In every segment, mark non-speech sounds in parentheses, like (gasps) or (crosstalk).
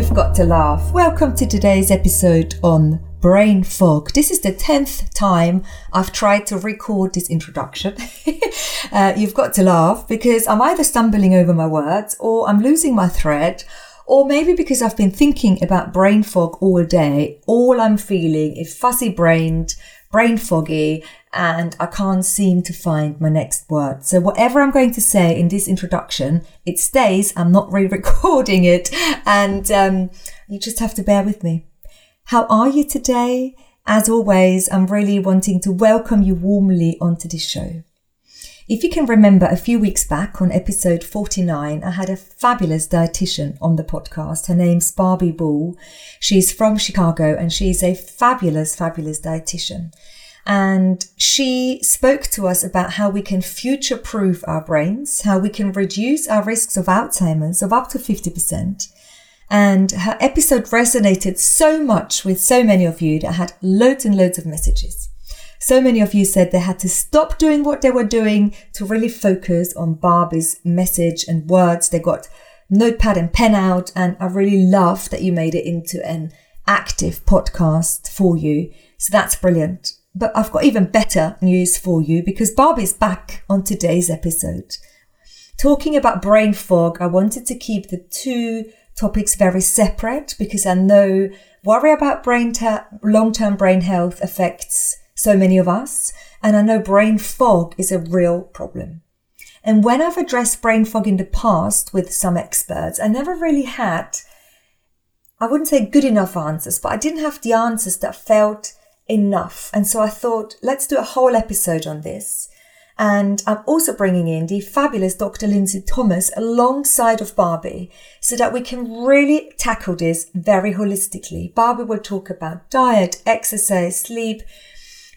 You've got to laugh. Welcome to today's episode on brain fog. This is the 10th time I've tried to record this introduction. (laughs) uh, you've got to laugh because I'm either stumbling over my words or I'm losing my thread. Or maybe because I've been thinking about brain fog all day, all I'm feeling is fuzzy brained, brain foggy, and I can't seem to find my next word. So whatever I'm going to say in this introduction, it stays. I'm not re-recording it, and um, you just have to bear with me. How are you today? As always, I'm really wanting to welcome you warmly onto this show. If you can remember a few weeks back on episode 49, I had a fabulous dietitian on the podcast. Her name's Barbie Boule. She's from Chicago and she's a fabulous, fabulous dietitian. And she spoke to us about how we can future proof our brains, how we can reduce our risks of Alzheimer's of up to 50%. And her episode resonated so much with so many of you that had loads and loads of messages. So many of you said they had to stop doing what they were doing to really focus on Barbie's message and words. They got notepad and pen out. And I really love that you made it into an active podcast for you. So that's brilliant. But I've got even better news for you because Barbie's back on today's episode. Talking about brain fog, I wanted to keep the two topics very separate because I know worry about brain te- long-term brain health affects so many of us. And I know brain fog is a real problem. And when I've addressed brain fog in the past with some experts, I never really had, I wouldn't say good enough answers, but I didn't have the answers that felt enough. And so I thought, let's do a whole episode on this. And I'm also bringing in the fabulous Dr. Lindsey Thomas alongside of Barbie so that we can really tackle this very holistically. Barbie will talk about diet, exercise, sleep,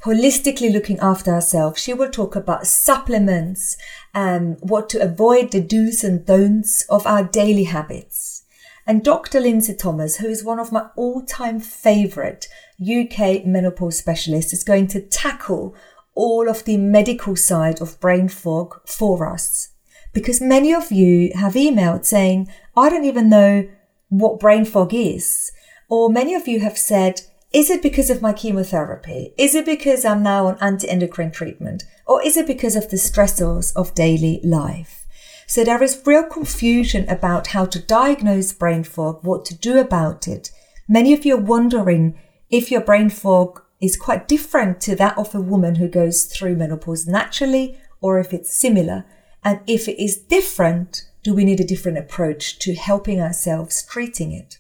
holistically looking after ourselves. She will talk about supplements, um, what to avoid, the do's and don'ts of our daily habits. And Dr. Lindsey Thomas, who is one of my all-time favorite UK menopause specialist is going to tackle all of the medical side of brain fog for us. Because many of you have emailed saying, I don't even know what brain fog is. Or many of you have said, is it because of my chemotherapy? Is it because I'm now on anti-endocrine treatment? Or is it because of the stressors of daily life? So there is real confusion about how to diagnose brain fog, what to do about it. Many of you are wondering if your brain fog is quite different to that of a woman who goes through menopause naturally or if it's similar. And if it is different, do we need a different approach to helping ourselves treating it?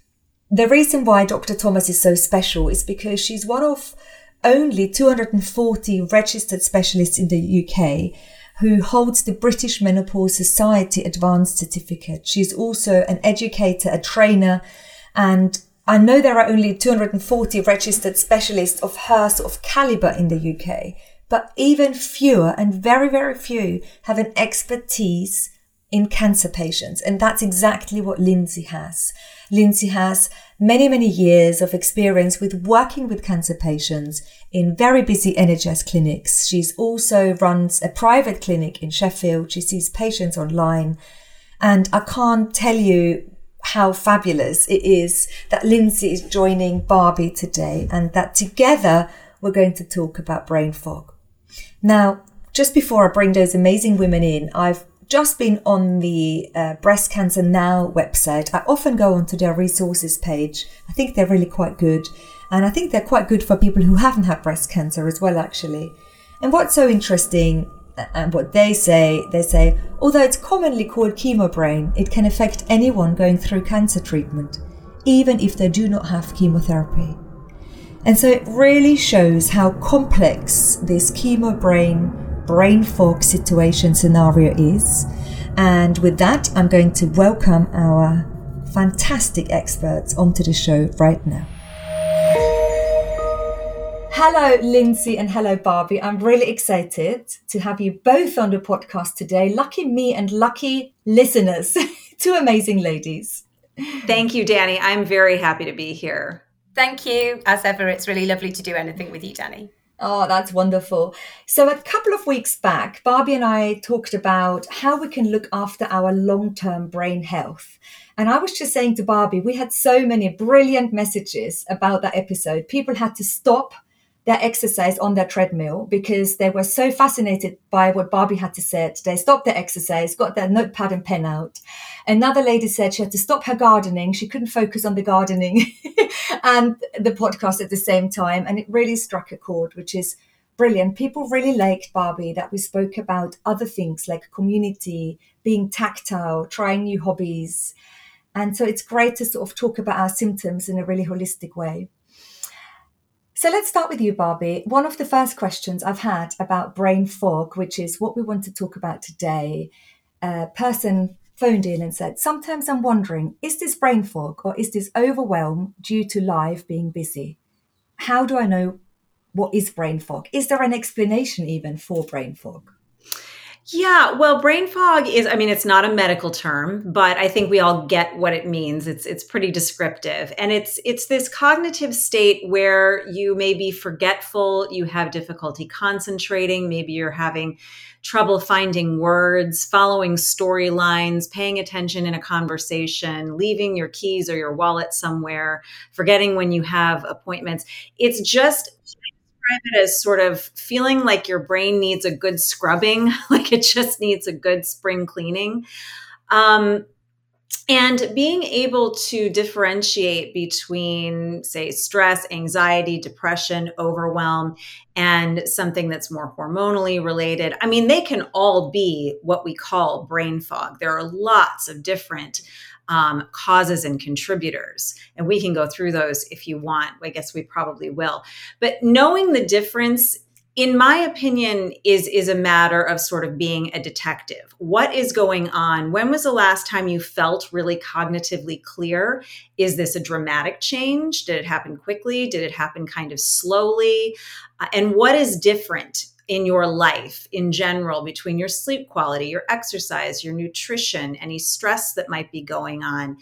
The reason why Dr. Thomas is so special is because she's one of only 240 registered specialists in the UK who holds the British Menopause Society Advanced Certificate. She's also an educator, a trainer, and I know there are only 240 registered specialists of her sort of caliber in the UK, but even fewer and very, very few have an expertise in cancer patients. And that's exactly what Lindsey has. Lindsey has many, many years of experience with working with cancer patients in very busy NHS clinics. She's also runs a private clinic in Sheffield. She sees patients online. And I can't tell you how fabulous it is that Lindsey is joining Barbie today and that together we're going to talk about brain fog. Now, just before I bring those amazing women in, I've just been on the uh, Breast Cancer Now website. I often go onto their resources page. I think they're really quite good. And I think they're quite good for people who haven't had breast cancer as well, actually. And what's so interesting Uh, and what they say, they say, although it's commonly called chemo brain, it can affect anyone going through cancer treatment, even if they do not have chemotherapy. And so it really shows how complex this chemo brain, brain fog situation scenario is. And with that, I'm going to welcome our fantastic experts onto the show right now. Hello, Lindsey, and hello, Barbie. I'm really excited to have you both on the podcast today. Lucky me and lucky listeners. (laughs) Two amazing ladies. Thank you, Dani. I'm very happy to be here. Thank you. As ever, it's really lovely to do anything with you, Dani. Oh, that's wonderful. So, a couple of weeks back, Barbie and I talked about how we can look after our long term brain health. And I was just saying to Barbie, we had so many brilliant messages about that episode. People had to stop their exercise on their treadmill because they were so fascinated by what Barbie had to say. They stopped their exercise, got their notepad and pen out. Another lady said she had to stop her gardening. She couldn't focus on the gardening (laughs) and the podcast at the same time. And it really struck a chord, which is brilliant. People really liked Barbie that we spoke about other things like community, being tactile, trying new hobbies. And so it's great to sort of talk about our symptoms in a really holistic way. So let's start with you, Barbie. One of the first questions I've had about brain fog, which is what we want to talk about today, a person phoned in and said, Sometimes I'm wondering, is this brain fog or is this overwhelm due to life being busy? How do I know what is brain fog? Is there an explanation even for brain fog? Yeah, well, brain fog is I mean it's not a medical term, but I think we all get what it means. It's it's pretty descriptive. And it's it's this cognitive state where you may be forgetful, you have difficulty concentrating, maybe you're having trouble finding words, following storylines, paying attention in a conversation, leaving your keys or your wallet somewhere, forgetting when you have appointments. It's just describe it as sort of feeling like your brain needs a good scrubbing, (laughs) like it just needs a good spring cleaning. Um, and being able to differentiate between, say, stress, anxiety, depression, overwhelm, and something that's more hormonally related. I mean, they can all be what we call brain fog. There are lots of different um, causes and contributors. And we can go through those if you want. I guess we probably will. But knowing the difference in my opinion is is a matter of sort of being a detective what is going on when was the last time you felt really cognitively clear is this a dramatic change did it happen quickly did it happen kind of slowly uh, and what is different in your life in general between your sleep quality, your exercise, your nutrition, any stress that might be going on,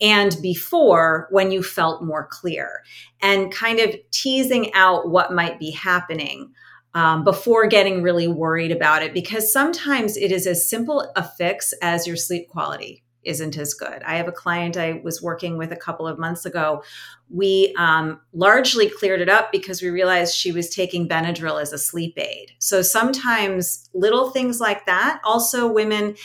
and before when you felt more clear, and kind of teasing out what might be happening. Um, before getting really worried about it, because sometimes it is as simple a fix as your sleep quality isn't as good. I have a client I was working with a couple of months ago. We um, largely cleared it up because we realized she was taking Benadryl as a sleep aid. So sometimes little things like that. Also, women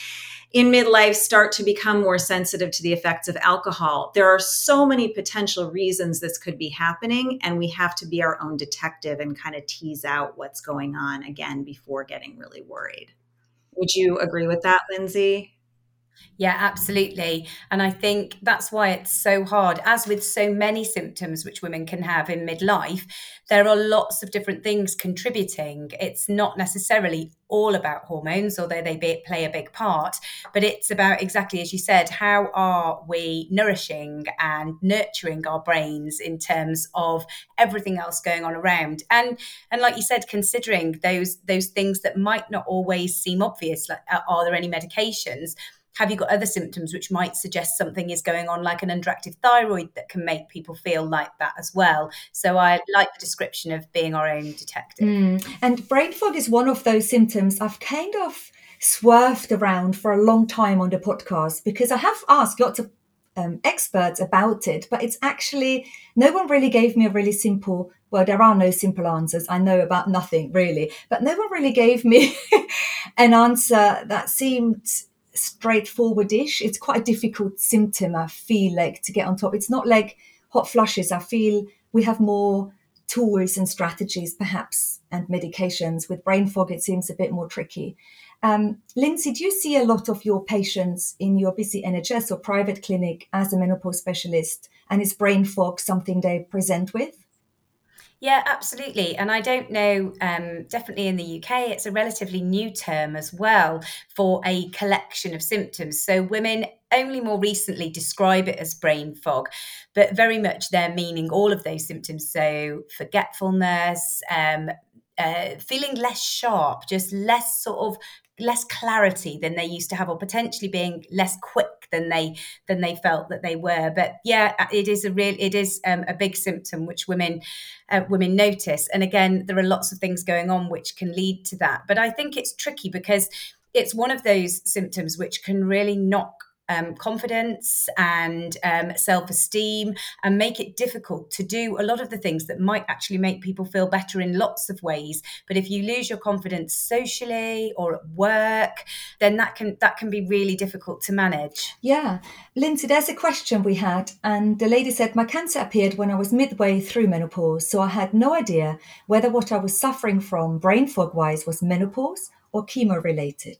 in midlife start to become more sensitive to the effects of alcohol. There are so many potential reasons this could be happening, and we have to be our own detective and kind of tease out what's going on again before getting really worried. Would you agree with that, Lindsey? Yeah, absolutely. And I think that's why it's so hard. As with so many symptoms which women can have in midlife, there are lots of different things contributing. It's not necessarily all about hormones, although they be, play a big part, but it's about exactly as you said, how are we nourishing and nurturing our brains in terms of everything else going on around, and and like you said, considering those those things that might not always seem obvious, like are there any medications? Have you got other symptoms which might suggest something is going on, like an underactive thyroid, that can make people feel like that as well? So I like the description of being our own detective. Mm. And brain fog is one of those symptoms I've kind of swerved around for a long time on the podcast because I have asked lots of um, experts about it, but it's actually no one really gave me a really simple. Well, there are no simple answers. I know about nothing really, but no one really gave me (laughs) an answer that seemed straightforwardish. It's quite a difficult symptom. I feel like to get on top. It's not like hot flushes. I feel we have more tools and strategies, perhaps, and medications. With brain fog, it seems a bit more tricky. Um, Lindsey, do you see a lot of your patients in your busy NHS or private clinic as a menopause specialist? And is brain fog something they present with? Yeah, absolutely. And I don't know, um, definitely in the UK, it's a relatively new term as well for a collection of symptoms. So women only more recently describe it as brain fog, but very much they're meaning all of those symptoms. So forgetfulness, um, uh, feeling less sharp, just less sort of less clarity than they used to have or potentially being less quick than they than they felt that they were. But yeah uh, it is a real it is um, a big symptom which women uh, women notice. And again there are lots of things going on which can lead to that. But i think it's tricky because it's one of those symptoms which can really knock um, confidence and um, self esteem and make it difficult to do a lot of the things that might actually make people feel better in lots of ways. But if you lose your confidence socially or at work, then that can that can be really difficult to manage. Yeah. Lindsey, there's a question we had, and the lady said, My cancer appeared when I was midway through menopause, so I had no idea whether what I was suffering from brain fog wise was menopause or chemo related.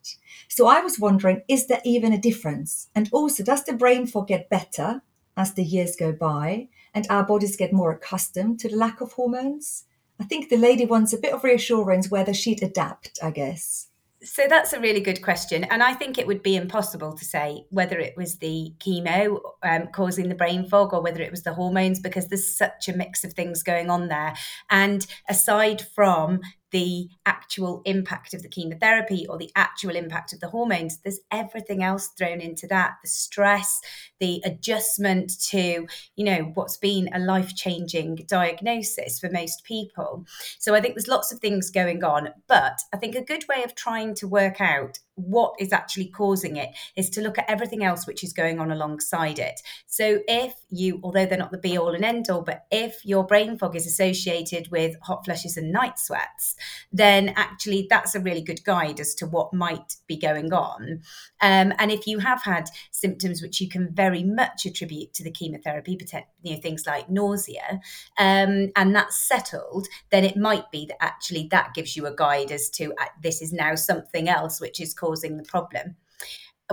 So I was wondering, is there even a difference? And also, does the brain fog get better as the years go by and our bodies get more accustomed to the lack of hormones? I think the lady wants a bit of reassurance whether she'd adapt, I guess. So that's a really good question. And I think it would be impossible to say whether it was the chemo um, causing the brain fog or whether it was the hormones, because there's such a mix of things going on there. And aside from the actual impact of the chemotherapy or the actual impact of the hormones there's everything else thrown into that. The stress the adjustment to you know what's been a life changing diagnosis for most people. So i think there's lots of things going on but i think a good way of trying to work out what is actually causing it is to look at everything else which is going on alongside it. So, if you, although they're not the be all and end all, but if your brain fog is associated with hot flushes and night sweats, then actually that's a really good guide as to what might be going on. Um, and if you have had symptoms which you can very much attribute to the chemotherapy, you know, things like nausea, um, and that's settled, then it might be that actually that gives you a guide as to uh, this is now something else which is called causing the problem.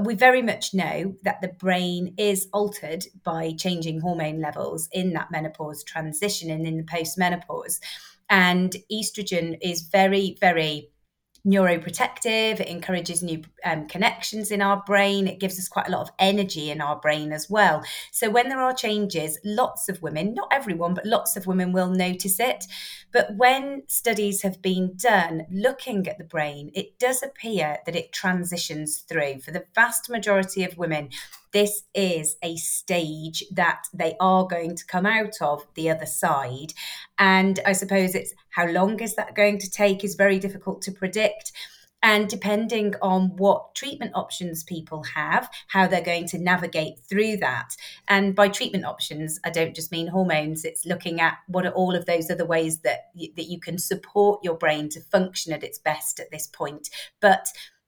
We very much know that the brain is altered by changing hormone levels in that menopause transition and in the post-menopause. And estrogen is very, very neuroprotective. It encourages new um, connections in our brain. It gives us quite a lot of energy in our brain as well. So, when there are changes, lots of women, not everyone, but lots of women will notice it. But when studies have been done looking at the brain, it does appear that it transitions through. For the vast majority of women, this is a stage that they are going to come out of the other side. And I suppose it's how long is that going to take is very difficult to predict. And depending on what treatment options people have, how they're going to navigate through that. And by treatment options, I don't just mean hormones. It's looking at what are all of those other ways that you, that you can support your brain to function at its best at this point. But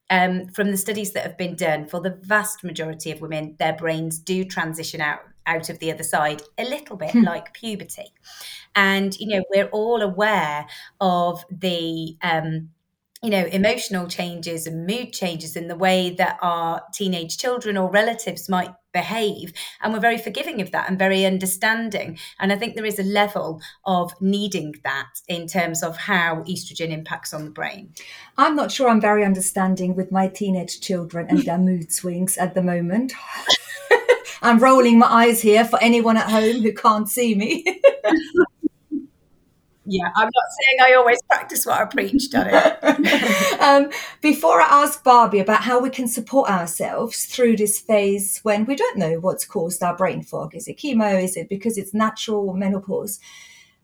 um, from the studies that have been done, for the vast majority of women, their brains do transition out out of the other side a little bit hmm. like puberty, and you know we're all aware of the um, you know emotional changes and mood changes in the way that our teenage children or relatives might behave. And we're very forgiving of that and very understanding. And i think there is a level of needing that in terms of how estrogen impacts on the brain. I'm not sure i'm very understanding with my teenage children and their mood (laughs) swings at the moment. (laughs) I'm rolling my eyes here for anyone at home who can't see me (laughs) yeah, I'm not saying I always practice what I preach, Dani. (laughs) um, before I ask Barbie about how we can support ourselves through this phase when we don't know what's caused our brain fog, is it chemo? Is it because it's natural menopause?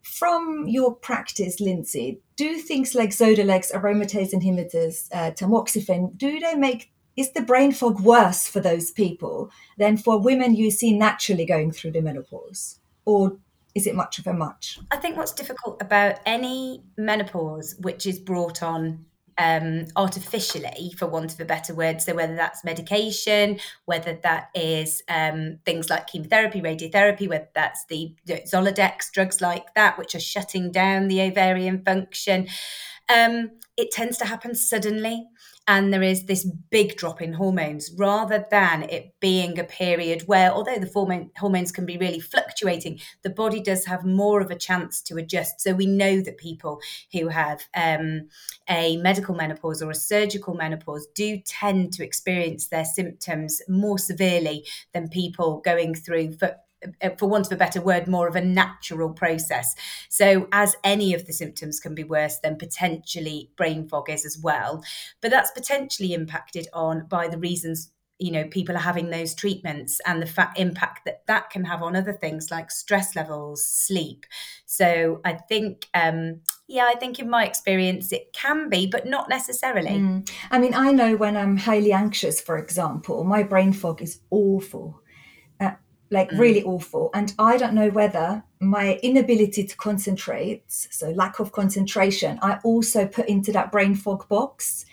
From your practice, Lindsey, do things like Zoladex, aromatase inhibitors, uh, tamoxifen, do they make is the brain fog worse for those people than for women you see naturally going through the menopause? Or is it much of a much? I think what's difficult about any menopause which is brought on um, artificially, for want of a better word. So, whether that's medication, whether that is um, things like chemotherapy, radiotherapy, whether that's the, the Zoladex, drugs like that, which are shutting down the ovarian function, um, it tends to happen suddenly and there is this big drop in hormones rather than it being a period where although the hormone, hormones can be really fluctuating the body does have more of a chance to adjust. So we know that people who have um, a medical menopause or a surgical menopause do tend to experience their symptoms more severely than people going through for for want of a better word, more of a natural process. So, as any of the symptoms can be worse, then potentially brain fog is as well. But that's potentially impacted on by the reasons you know people are having those treatments and the fat impact that that can have on other things like stress levels sleep so i think um yeah i think in my experience it can be but not necessarily mm. i mean i know when i'm highly anxious for example my brain fog is awful like mm. really awful. And I don't know whether my inability to concentrate, so lack of concentration, I also put into that brain fog box.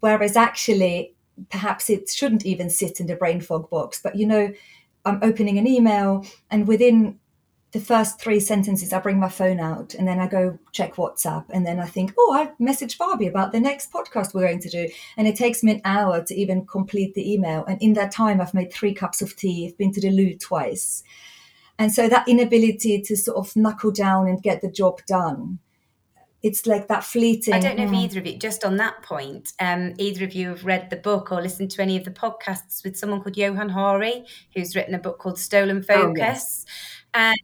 Whereas actually, perhaps it shouldn't even sit in the brain fog box. But you know, I'm opening an email, and within the first three sentences, I bring my phone out and then I go check WhatsApp. And then I think, oh, I messaged Barbie about the next podcast we're going to do. And it takes me an hour to even complete the email. And in that time, I've made three cups of tea, I've been to the loo twice. And so that inability to sort of knuckle down and get the job done. It's like that fleeting. I don't know if mm. either of you, just on that point, um, either of you have read the book or listened to any of the podcasts with someone called Johann Hari, who's written a book called Stolen Focus. Oh, yes. And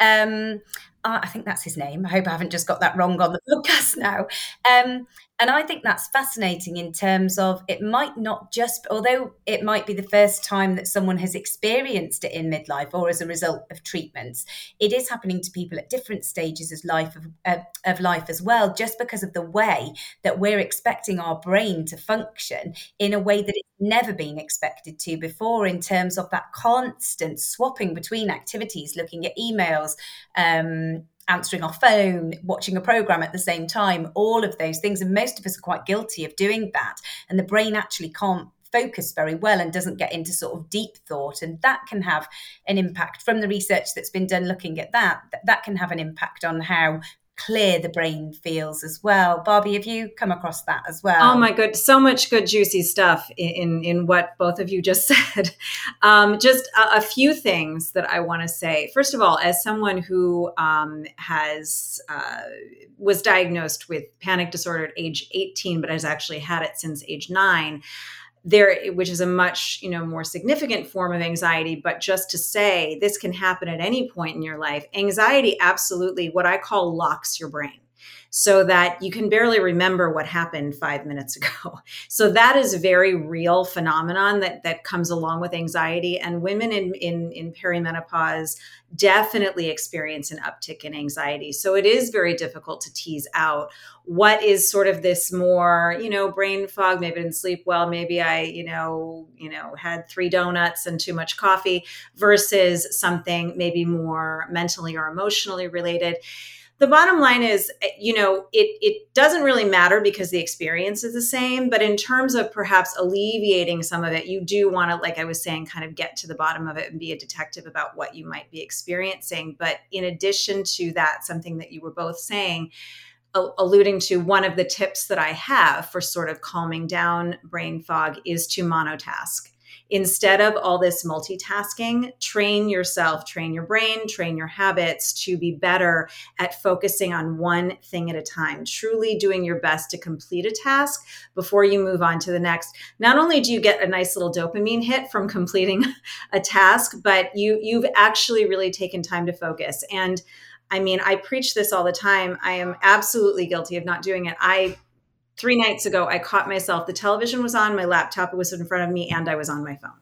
um, I think that's his name. I hope I haven't just got that wrong on the (laughs) podcast now. Um, and I think that's fascinating in terms of it might not just, although it might be the first time that someone has experienced it in midlife or as a result of treatments, it is happening to people at different stages of life of, uh, of life as well, just because of the way that we're expecting our brain to function in a way that it's never been expected to before, in terms of that constant swapping between activities, looking at emails. Um, answering our phone, watching a program at the same time, all of those things. And most of us are quite guilty of doing that. And the brain actually can't focus very well and doesn't get into sort of deep thought and that can have an impact from the research that's been done looking at that that can have an impact on how clear the brain feels as well. Barbie, have you come across that as well? Oh my good, so much good juicy stuff in in, what both of you just (laughs) said. Um, just a, a, few things that I want to say. First of all, as someone who um, has uh, was diagnosed with panic disorder at age 18, but has actually had it since age nine there which is a much you know more significant form of anxiety but just to say this can happen at any point in your life anxiety absolutely what i call locks your brain so that you can barely remember what happened five minutes ago. (laughs) So that is a very real phenomenon that that comes along with anxiety. And women in in, in perimenopause definitely experience an uptick in anxiety. So it is very difficult to tease out what is sort of this more, you know, brain fog, maybe I didn't sleep well, maybe I, you know, you know, had three donuts and too much coffee versus something maybe more mentally or emotionally related the bottom line is eh, you know it it doesn't really matter because the experience is the same but in terms of perhaps alleviating some of it you do want to like i was saying kind of get to the bottom of it and be a detective about what you might be experiencing. But in addition to that something that you were both saying alluding to one of the tips that i have for sort of calming down brain fog is to monotask instead of all this multitasking, train yourself, train your brain, train your habits to be better at focusing on one thing at a time, truly doing your best to complete a task before you move on to the next. Not only do you get a nice little dopamine hit from completing (laughs) a task, but you you've actually really taken time to focus. And I mean, I preach this all the time. I am absolutely guilty of not doing it. I three nights ago, I caught myself. The television was on, my laptop was in front of me, and I was on my phone.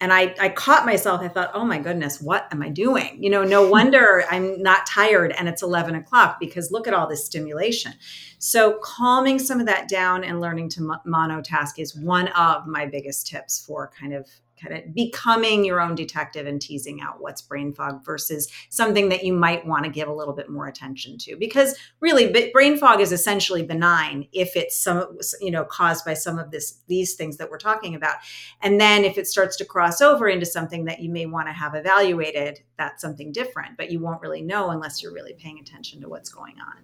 and I, I caught myself. I thought, oh my goodness, what am I doing? You know, no (laughs) wonder I'm not tired and it's 11 o'clock because look at all this stimulation. So, calming some of that down and learning to monotask is one of my biggest tips for kind of kind of becoming your own detective and teasing out what's brain fog versus something that you might want to give a little bit more attention to. Because really brain fog is essentially benign if it's some you know caused by some of this these things that we're talking about. And then if it starts to cross over into something that you may want to have evaluated that's something different but you won't really know unless you're really paying attention to what's going on.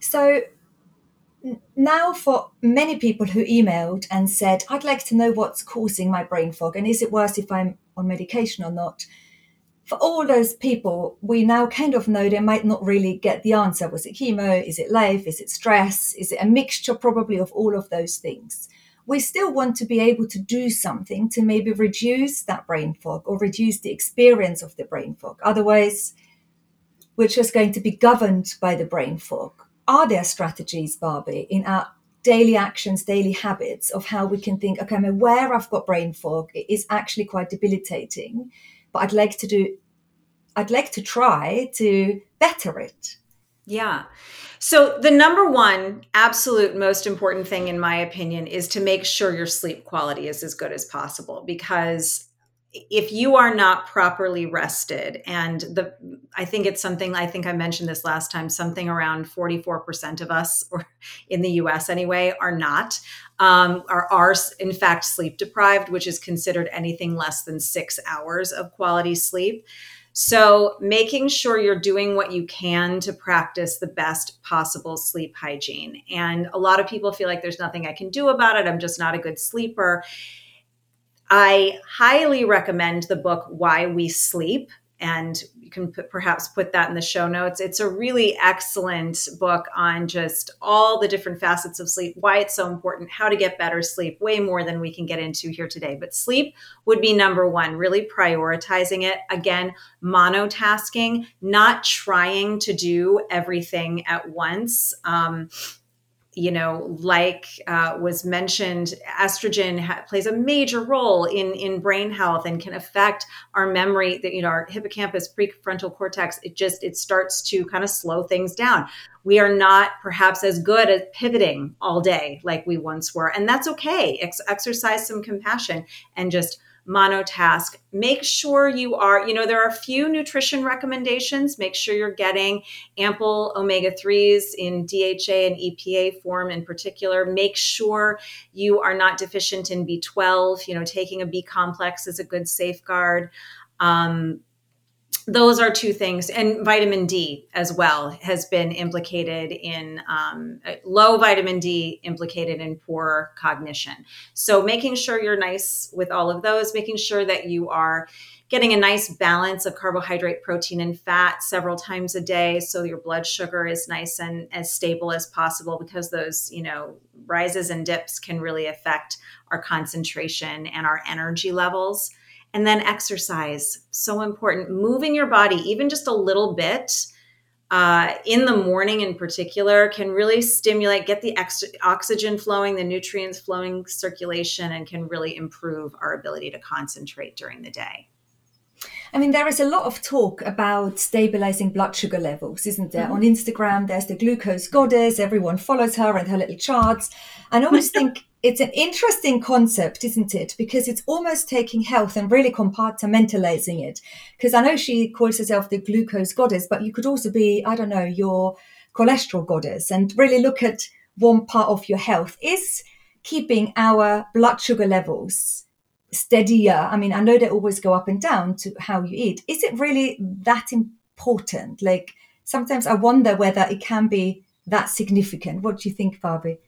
So now for many people who emailed and said i'd like to know what's causing my brain fog and is it worse if i'm on medication or not? For all those people we now kind of know they might not really get the answer. Was it chemo? Is it life? Is it stress? Is it a mixture probably of all of those things? We still want to be able to do something to maybe reduce that brain fog or reduce the experience of the brain fog. Otherwise we're just going to be governed by the brain fog are there strategies, Barbie, in our daily actions, daily habits of how we can think, okay, I'm aware I've got brain fog. It is actually quite debilitating, but I'd like to do, I'd like to try to better it. Yeah. So, the number one absolute most important thing, in my opinion, is to make sure your sleep quality is as good as possible because if you are not properly rested and the i think it's something i think i mentioned this last time something around 44% of us or (laughs) in the us anyway are not. Um, are, are in fact sleep deprived which is considered anything less than six hours of quality sleep. So making sure you're doing what you can to practice the best possible sleep hygiene. And a lot of people feel like there's nothing i can do about it. I'm just not a good sleeper I highly recommend the book Why We Sleep. And you can put, perhaps put that in the show notes. It's a really excellent book on just all the different facets of sleep, why it's so important, how to get better sleep, way more than we can get into here today. But sleep would be number one, really prioritizing it. Again, monotasking, not trying to do everything at once. Um, you know, like uh, was mentioned, estrogen ha- plays a major role in in brain health and can affect our memory. That you know, our hippocampus, prefrontal cortex. It just it starts to kind of slow things down. We are not perhaps as good at pivoting all day like we once were, and that's okay. Ex- exercise some compassion and just monotask. Make sure you are, you know, there are a few nutrition recommendations. Make sure you're getting ample omega 3s in DHA and EPA form in particular. Make sure you are not deficient in B12. You know, taking a B complex is a good safeguard. Um, those are two things. And vitamin d as well has been implicated in um, low vitamin d implicated in poor cognition. So making sure you're nice with all of those making sure that you are getting a nice balance of carbohydrate protein and fat several times a day so your blood sugar is nice and as stable as possible because those you know rises and dips can really affect our concentration and our energy levels and then exercise, so important. Moving your body, even just a little bit, uh, in the morning in particular, can really stimulate, get the extra oxygen flowing, the nutrients flowing, circulation, and can really improve our ability to concentrate during the day. I mean, there is a lot of talk about stabilizing blood sugar levels, isn't there? Mm-hmm. On Instagram, there's the glucose goddess. Everyone follows her and her little charts. And I always (laughs) think it's an interesting concept, isn't it? Because it's almost taking health and really compartmentalizing it. Because I know she calls herself the glucose goddess, but you could also be, I don't know, your cholesterol goddess and really look at one part of your health. Is keeping our blood sugar levels steadier? I mean, I know they always go up and down to how you eat. Is it really that important? Like sometimes I wonder whether it can be that significant. What do you think, Barbie?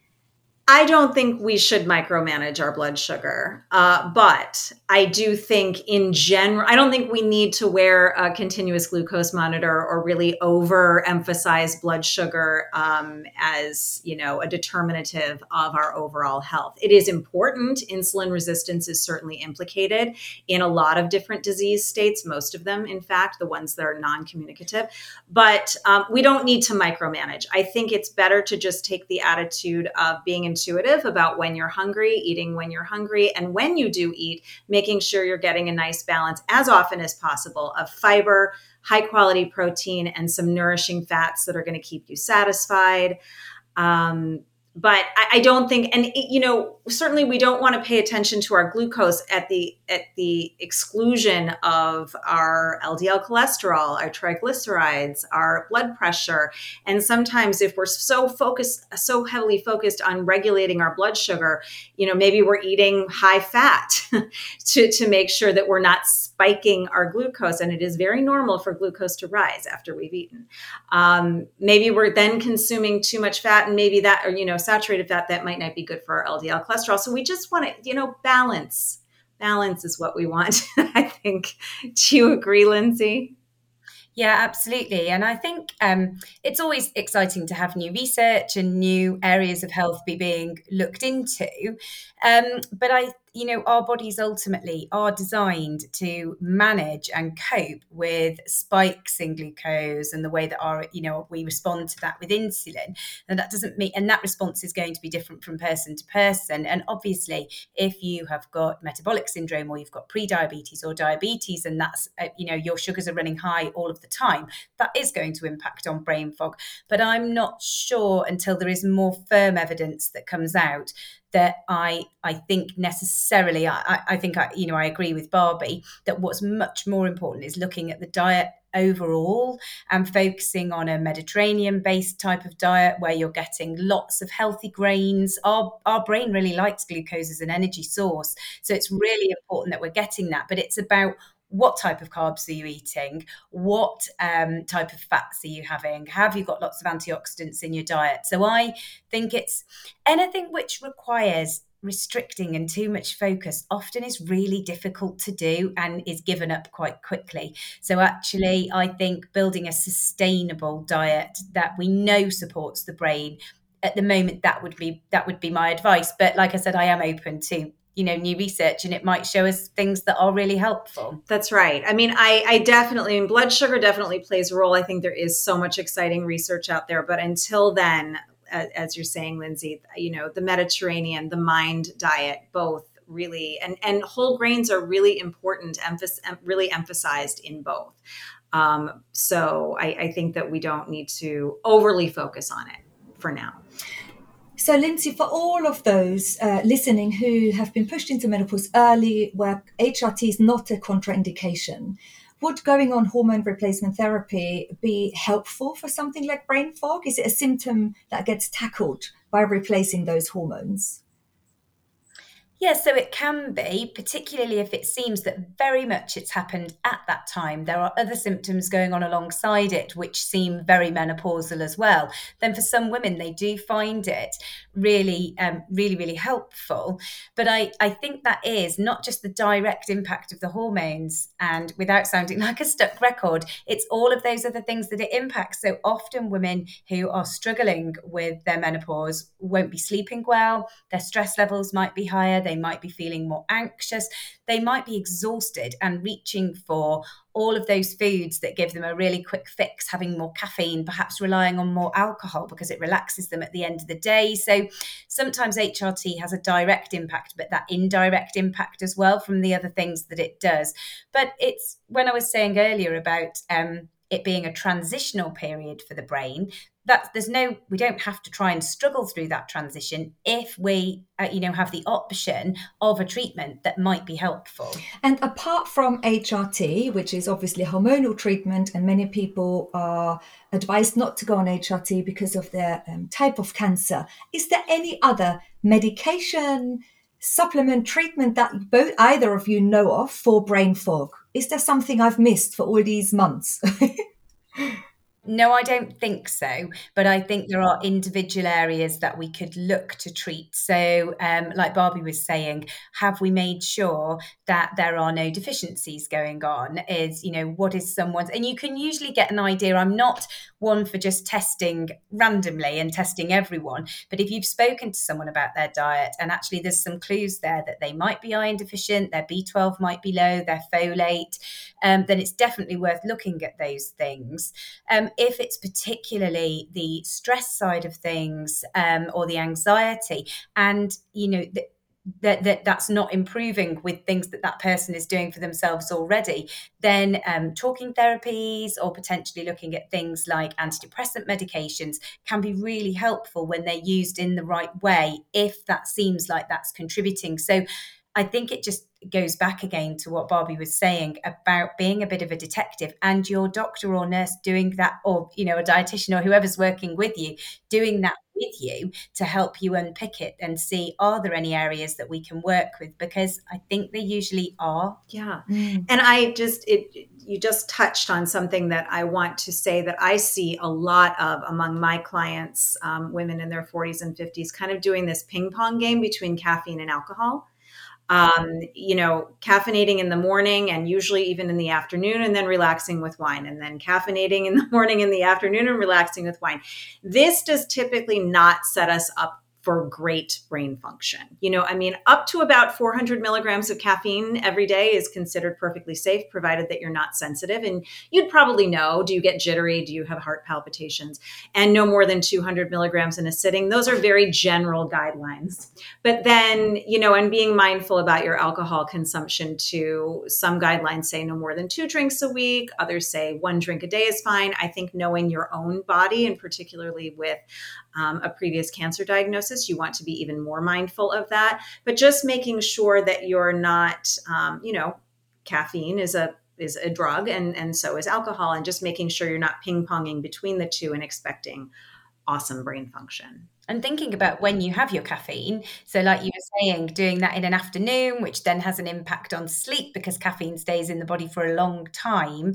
I don't think we should micromanage our blood sugar, uh, but I do think in general, I don't think we need to wear a continuous glucose monitor or really overemphasize blood sugar um, as you know a determinative of our overall health. It is important. Insulin resistance is certainly implicated in a lot of different disease states. Most of them, in fact, the ones that are non-communicative. But um, we don't need to micromanage. I think it's better to just take the attitude of being in intuitive about when you're hungry, eating when you're hungry, and when you do eat, making sure you're getting a nice balance as often as possible of fiber, high quality protein, and some nourishing fats that are going to keep you satisfied. Um, but I, I, don't think and you know certainly we don't want to pay attention to our glucose at the at the exclusion of our ldl cholesterol our triglycerides our blood pressure. And sometimes if we're so focused so heavily focused on regulating our blood sugar you know maybe we're eating high fat (laughs) to to make sure that we're not spiking our glucose and it is very normal for glucose to rise after we've eaten. Um, maybe we're then consuming too much fat and maybe that or you know saturated fat that might not be good for our LDL cholesterol. So we just want to, you know, balance. Balance is what we want, (laughs) I think. Do you agree, Lindsey? Yeah, absolutely. And I think um, it's always exciting to have new research and new areas of health be being looked into. Um, but I you know, our bodies ultimately are designed to manage and cope with spikes in glucose and the way that our, you know, we respond to that with insulin. And that doesn't mean, and that response is going to be different from person to person. And obviously, if you have got metabolic syndrome or you've got pre-diabetes or diabetes, and that's, uh, you know, your sugars are running high all of the time, that is going to impact on brain fog. But I'm not sure until there is more firm evidence that comes out that I I think necessarily I, I think I you know I agree with Barbie that what's much more important is looking at the diet overall and focusing on a Mediterranean based type of diet where you're getting lots of healthy grains. Our, our brain really likes glucose as an energy source. So it's really important that we're getting that. But it's about what type of carbs are you eating? What um, type of fats are you having? Have you got lots of antioxidants in your diet? So I think it's anything which requires restricting and too much focus often is really difficult to do and is given up quite quickly. So actually I think building a sustainable diet that we know supports the brain at the moment that would be that would be my advice but like i said i am open to you know new research and it might show us things that are really helpful. That's right. I mean i i definitely I mean, blood sugar definitely plays a role. I think there is so much exciting research out there but until then as you're saying lindsey you know the mediterranean the mind diet both really and and whole grains are really important emphasis really emphasized in both. Um, so I, I think that we don't need to overly focus on it for now so, Lindsey, for all of those uh, listening who have been pushed into menopause early, where HRT is not a contraindication, would going on hormone replacement therapy be helpful for something like brain fog? Is it a symptom that gets tackled by replacing those hormones? Yeah, so it can be, particularly if it seems that very much it's happened at that time. There are other symptoms going on alongside it which seem very menopausal as well. Then for some women, they do find it really, um, really, really helpful. But I, I think that is not just the direct impact of the hormones, and without sounding (laughs) like a stuck record, it's all of those other things that it impacts. So often women who are struggling with their menopause won't be sleeping well, their stress levels might be higher they might be feeling more anxious, they might be exhausted and reaching for all of those foods that give them a really quick fix, having more caffeine, perhaps relying on more alcohol because it relaxes them at the end of the day. So sometimes HRT has a direct impact, but that indirect impact as well from the other things that it does. But it's when I was saying earlier about um, it being a transitional period for the brain that there's no we don't have to try and struggle through that transition if we uh, you know have the option of a treatment that might be helpful. And apart from hrt which is obviously hormonal treatment and many people are advised not to go on hrt because of their um, type of cancer is there any other medication supplement treatment that both either of you know of for brain fog is there something i've missed for all these months (laughs) No, I don't think so. But I think there are individual areas that we could look to treat. So, um, like Barbie was saying, have we made sure that there are no deficiencies going on? Is, you know, what is someone's, and you can usually get an idea. I'm not one for just testing randomly and testing everyone. But if you've spoken to someone about their diet and actually there's some clues there that they might be iron deficient, their B12 might be low, their folate, um, then it's definitely worth looking at those things. Um, if it's particularly the stress side of things um, or the anxiety, and you know, the, that, that that's not improving with things that that person is doing for themselves already then um, talking therapies or potentially looking at things like antidepressant medications can be really helpful when they're used in the right way if that seems like that's contributing. So I think it just goes back again to what Barbie was saying about being a bit of a detective and your doctor or nurse doing that, or, you know, a dietitian or whoever's working with you doing that with you to help you unpick it and see are there any areas that we can work with because I think they usually are. Yeah. Mm. And I just, it, you just touched on something that I want to say that I see a lot of among my clients, um, women in their 40s and 50s, kind of doing this ping pong game between caffeine and alcohol um, you know, caffeinating in the morning and usually even in the afternoon, and then relaxing with wine, and then caffeinating in the (laughs) morning, in the afternoon, and relaxing with wine. This does typically not set us up for great brain function. You know, I mean, up to about 400 milligrams of caffeine every day is considered perfectly safe, provided that you're not sensitive. And you'd probably know do you get jittery? Do you have heart palpitations? And no more than 200 milligrams in a sitting. Those are very general guidelines. But then, you know, and being mindful about your alcohol consumption too. Some guidelines say no more than two drinks a week, others say one drink a day is fine. I think knowing your own body, and particularly with um, a previous cancer diagnosis, you want to be even more mindful of that. But just making sure that you're not, um, you know, caffeine is a is a drug and and so is alcohol and just making sure you're not ping-ponging between the two and expecting awesome brain function and thinking about when you have your caffeine. So, like you were saying, doing that in an afternoon, which then has an impact on sleep because caffeine stays in the body for a long time.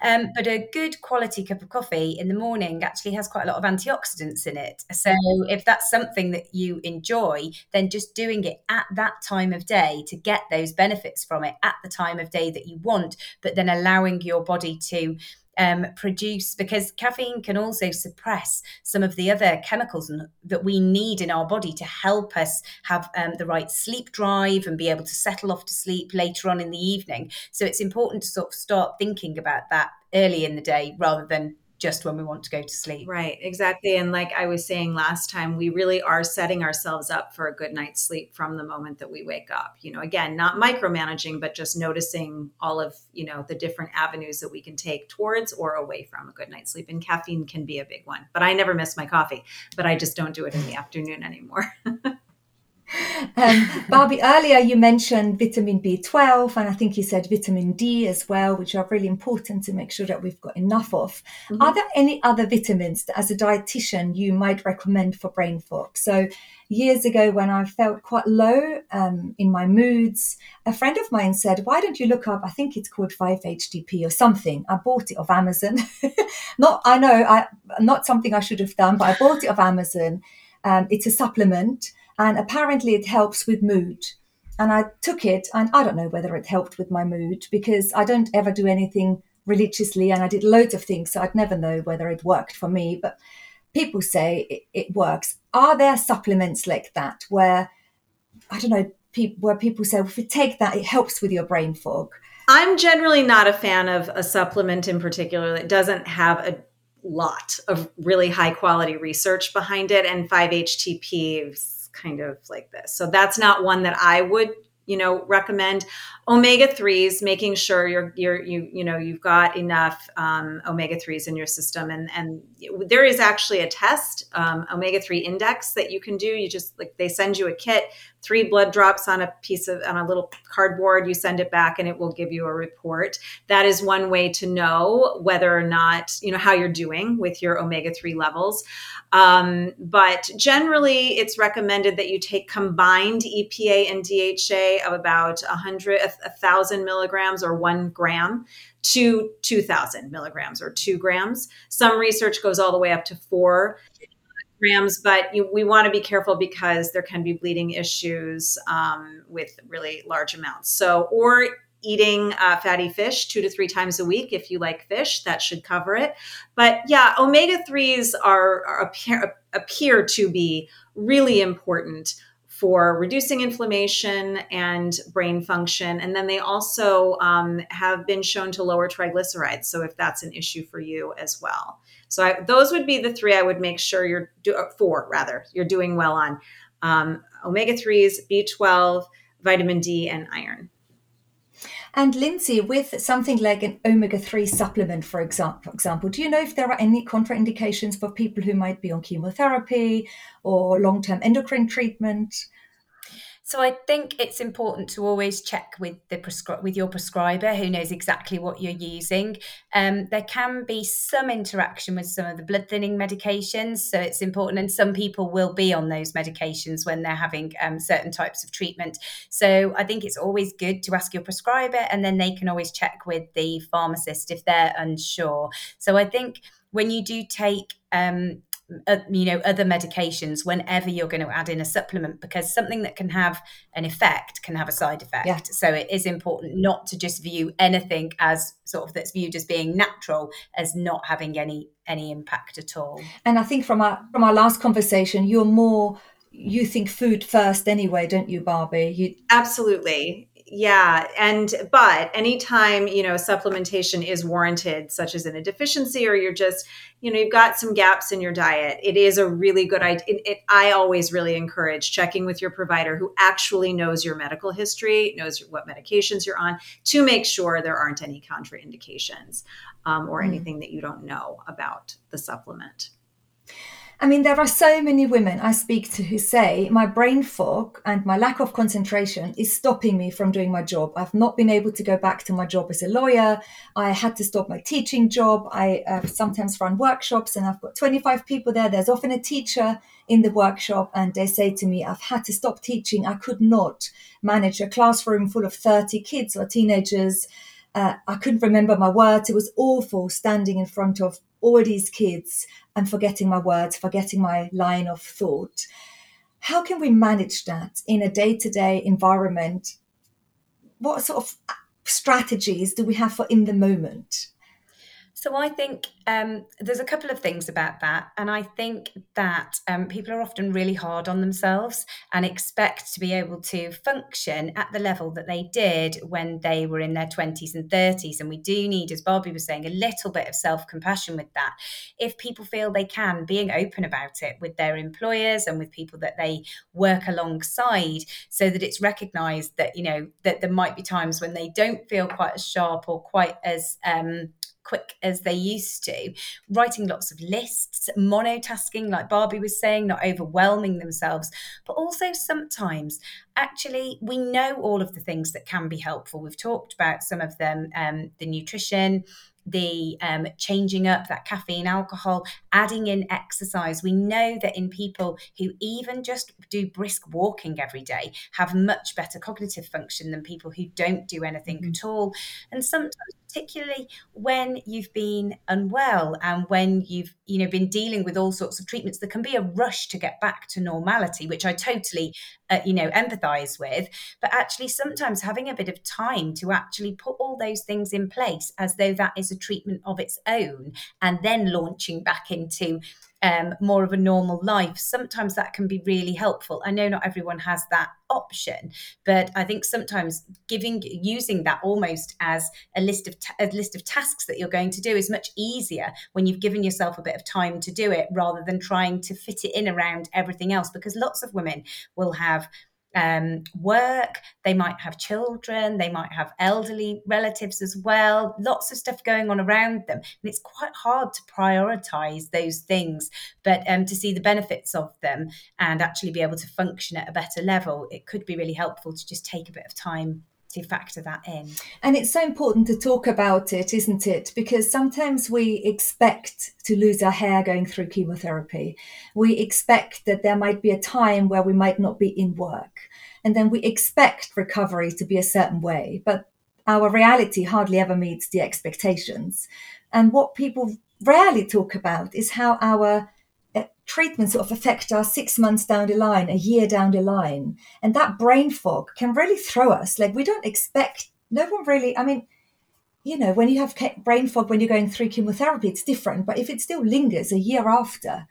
Um, but a good quality cup of coffee in the morning actually has quite a lot of antioxidants in it. So, if that's something that you enjoy, then just doing it at that time of day to get those benefits from it at the time of day that you want, but then allowing your body to um, produce because caffeine can also suppress some of the other chemicals that we need in our body to help us have um, the right sleep drive and be able to settle off to sleep later on in the evening. So it's important to sort of start thinking about that early in the day rather than just when we want to go to sleep. Right, exactly. And like I was saying last time, we really are setting ourselves up for a good night's sleep from the moment that we wake up. You know, again, not micromanaging, but just noticing all of, you know, the different avenues that we can take towards or away from a good night's sleep. And caffeine can be a big one. But I never miss my coffee, but I just don't do it in the afternoon anymore. (laughs) Um, Barbie, earlier you mentioned vitamin B12, and I think you said vitamin D as well, which are really important to make sure that we've got enough of. Mm-hmm. Are there any other vitamins that, as a dietitian, you might recommend for brain fog? So, years ago, when I felt quite low um, in my moods, a friend of mine said, Why don't you look up? I think it's called 5-HTP or something. I bought it off Amazon. (laughs) not, I know, I, not something I should have done, but I bought it off Amazon. Um, it's a supplement and apparently it helps with mood. And I took it, and I don't know whether it helped with my mood because I don't ever do anything religiously, and I did loads of things, so I'd never know whether it worked for me. But people say it, it works. Are there supplements like that where I don't know, people, where people say, well, if you take that, it helps with your brain fog? I'm generally not a fan of a supplement in particular that doesn't have a lot of really high quality research behind it. And 5-HTP kind of like this. So that's not one that I would you know recommend. Omega 3s making sure you're you're you you know you've got enough um, omega 3s in your system. And and there is actually a test um, omega 3 index that you can do. You just like they send you a kit three blood drops on a piece of on a little cardboard you send it back and it will give you a report. That is one way to know whether or not you know how you're doing with your omega-3 levels. Um, but generally it's recommended that you take combined epa and dha of about 100 1000 milligrams or 1 gram to 2000 milligrams or 2 grams. Some research goes all the way up to 4 but you, we want to be careful because there can be bleeding issues um, with really large amounts. So, or eating uh, fatty fish two to three times a week if you like fish that should cover it but yeah omega-3s are, are appear, appear to be really important for reducing inflammation and brain function. And then they also um, have been shown to lower triglycerides. So if that's an issue for you as well. So I, those would be the three I would make sure you're do, uh, four rather you're doing well on um, omega threes, B12, vitamin D, and iron. And Lindsey, with something like an omega 3 supplement, for example, example, do you know if there are any contraindications for people who might be on chemotherapy or long term endocrine treatment? So I think it's important to always check with the prescri- with your prescriber who knows exactly what you're using. Um, there can be some interaction with some of the blood thinning medications, so it's important. And some people will be on those medications when they're having um, certain types of treatment. So I think it's always good to ask your prescriber, and then they can always check with the pharmacist if they're unsure. So I think when you do take um, uh, you know other medications whenever you're going to add in a supplement because something that can have an effect can have a side effect. Yeah. so it is important not to just view anything as sort of that's viewed as being natural as not having any any impact at all. And i think from our from our last conversation you're more you think food first anyway don't you barbie? You absolutely yeah and but anytime you know supplementation is warranted such as in a deficiency or you're just you know you've got some gaps in your diet it is a really good idea i always really encourage checking with your provider who actually knows your medical history knows what medications you're on to make sure there aren't any contraindications um, or mm. anything that you don't know about the supplement I mean, there are so many women I speak to who say my brain fog and my lack of concentration is stopping me from doing my job. I've not been able to go back to my job as a lawyer. I had to stop my teaching job. I uh, sometimes run workshops and I've got 25 people there. There's often a teacher in the workshop and they say to me, I've had to stop teaching. I could not manage a classroom full of 30 kids or teenagers. Uh, I couldn't remember my words. It was awful standing in front of all these kids and forgetting my words, forgetting my line of thought. How can we manage that in a day to day environment? What sort of strategies do we have for in the moment? So I think um, there's a couple of things about that, and I think that um, people are often really hard on themselves and expect to be able to function at the level that they did when they were in their 20s and 30s. And we do need, as Barbie was saying, a little bit of self compassion with that. If people feel they can, being open about it with their employers and with people that they work alongside, so that it's recognised that you know that there might be times when they don't feel quite as sharp or quite as um, quick as they used to, writing lots of lists, monotasking, like Barbie was saying, not overwhelming themselves, but also sometimes actually we know all of the things that can be helpful. We've talked about some of them, um, the nutrition, the um, changing up that caffeine, alcohol, adding in exercise. We know that in people who even just do brisk walking every day have much better cognitive function than people who don't do anything mm-hmm. at all. And sometimes, particularly when you've been unwell and when you've you know been dealing with all sorts of treatments, there can be a rush to get back to normality, which I totally uh, you know empathize with. But actually, sometimes having a bit of time to actually put all those things in place as though that is a treatment of its own and then launching back into um, more of a normal life, sometimes that can be really helpful. I know not everyone has that option, but I think sometimes giving using that almost as a list of ta- a list of tasks that you're going to do is much easier when you've given yourself a bit of time to do it, rather than trying to fit it in around everything else. Because lots of women will have um, work, they might have children, they might have elderly relatives as well, lots of stuff going on around them. And it's quite hard to prioritize those things, but um, to see the benefits of them and actually be able to function at a better level, it could be really helpful to just take a bit of time to factor that in. And it's so important to talk about it, isn't it? Because sometimes we expect to lose our hair going through chemotherapy. We expect that there might be a time where we might not be in work. And then we expect recovery to be a certain way. But our reality hardly ever meets the expectations. And what people rarely talk about is how our treatments sort of affect us six months down the line, a year down the line. And that brain fog can really throw us. Like we don't expect, no one really, I mean, you know, when you have brain fog when you're going through chemotherapy, it's different. But if it still lingers a year after,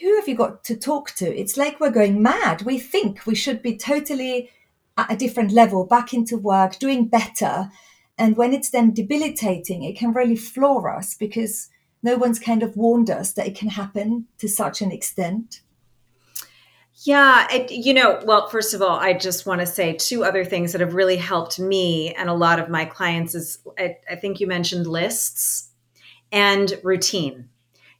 who have you got to talk to? It's like we're going mad. We think we should be totally at a different level, back into work, doing better. And when it's then debilitating, it can really floor us because no one's kind of warned us that it can happen to such an extent. Yeah, it, you know, well, first of all, I just want to say two other things that have really helped me and a lot of my clients is I, I think you mentioned lists and routine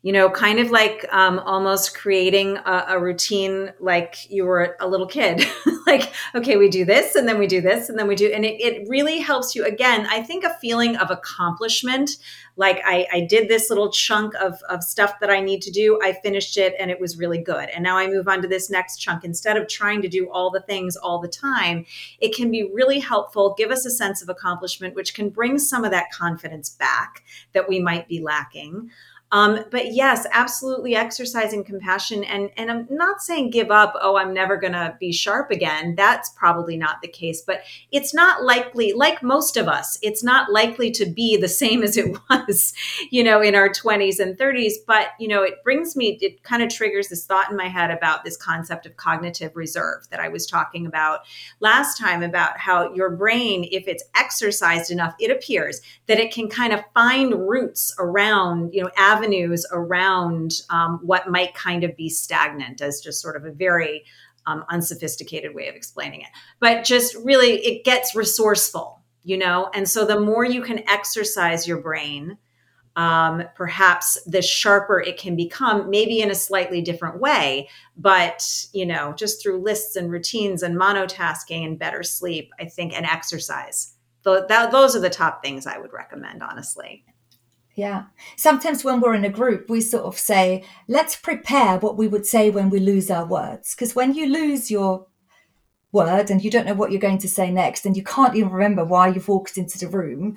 you know, kind of like um, almost creating a, a, routine like you were a little kid. (laughs) like, okay, we do this and then we do this and then we do, and it, it really helps you. Again, I think a feeling of accomplishment. Like I, I did this little chunk of, of stuff that I need to do. I finished it and it was really good. And now I move on to this next chunk. Instead of trying to do all the things all the time, it can be really helpful, give us a sense of accomplishment, which can bring some of that confidence back that we might be lacking. Um, but yes, absolutely exercising compassion. And, and I'm not saying give up, oh, I'm never going to be sharp again. That's probably not the case. But it's not likely, like most of us, it's not likely to be the same as it (laughs) was, you know, in our 20s and 30s. But, you know, it brings me, it kind of triggers this thought in my head about this concept of cognitive reserve that I was talking about last time about how your brain, if it's exercised enough, it appears that it can kind of find routes around, you know, avenues avenues around um, what might kind of be stagnant as just sort of a very um, unsophisticated way of explaining it. But just really, it gets resourceful, you know? And so the more you can exercise your brain, um, perhaps the sharper it can become, maybe in a slightly different way. But, you know, just through lists and routines and monotasking and better sleep, I think, and exercise. So that, those are the top things I would recommend, honestly. Yeah. Sometimes when we're in a group, we sort of say, let's prepare what we would say when we lose our words. Because when you lose your word and you don't know what you're going to say next and you can't even remember why you've walked into the room,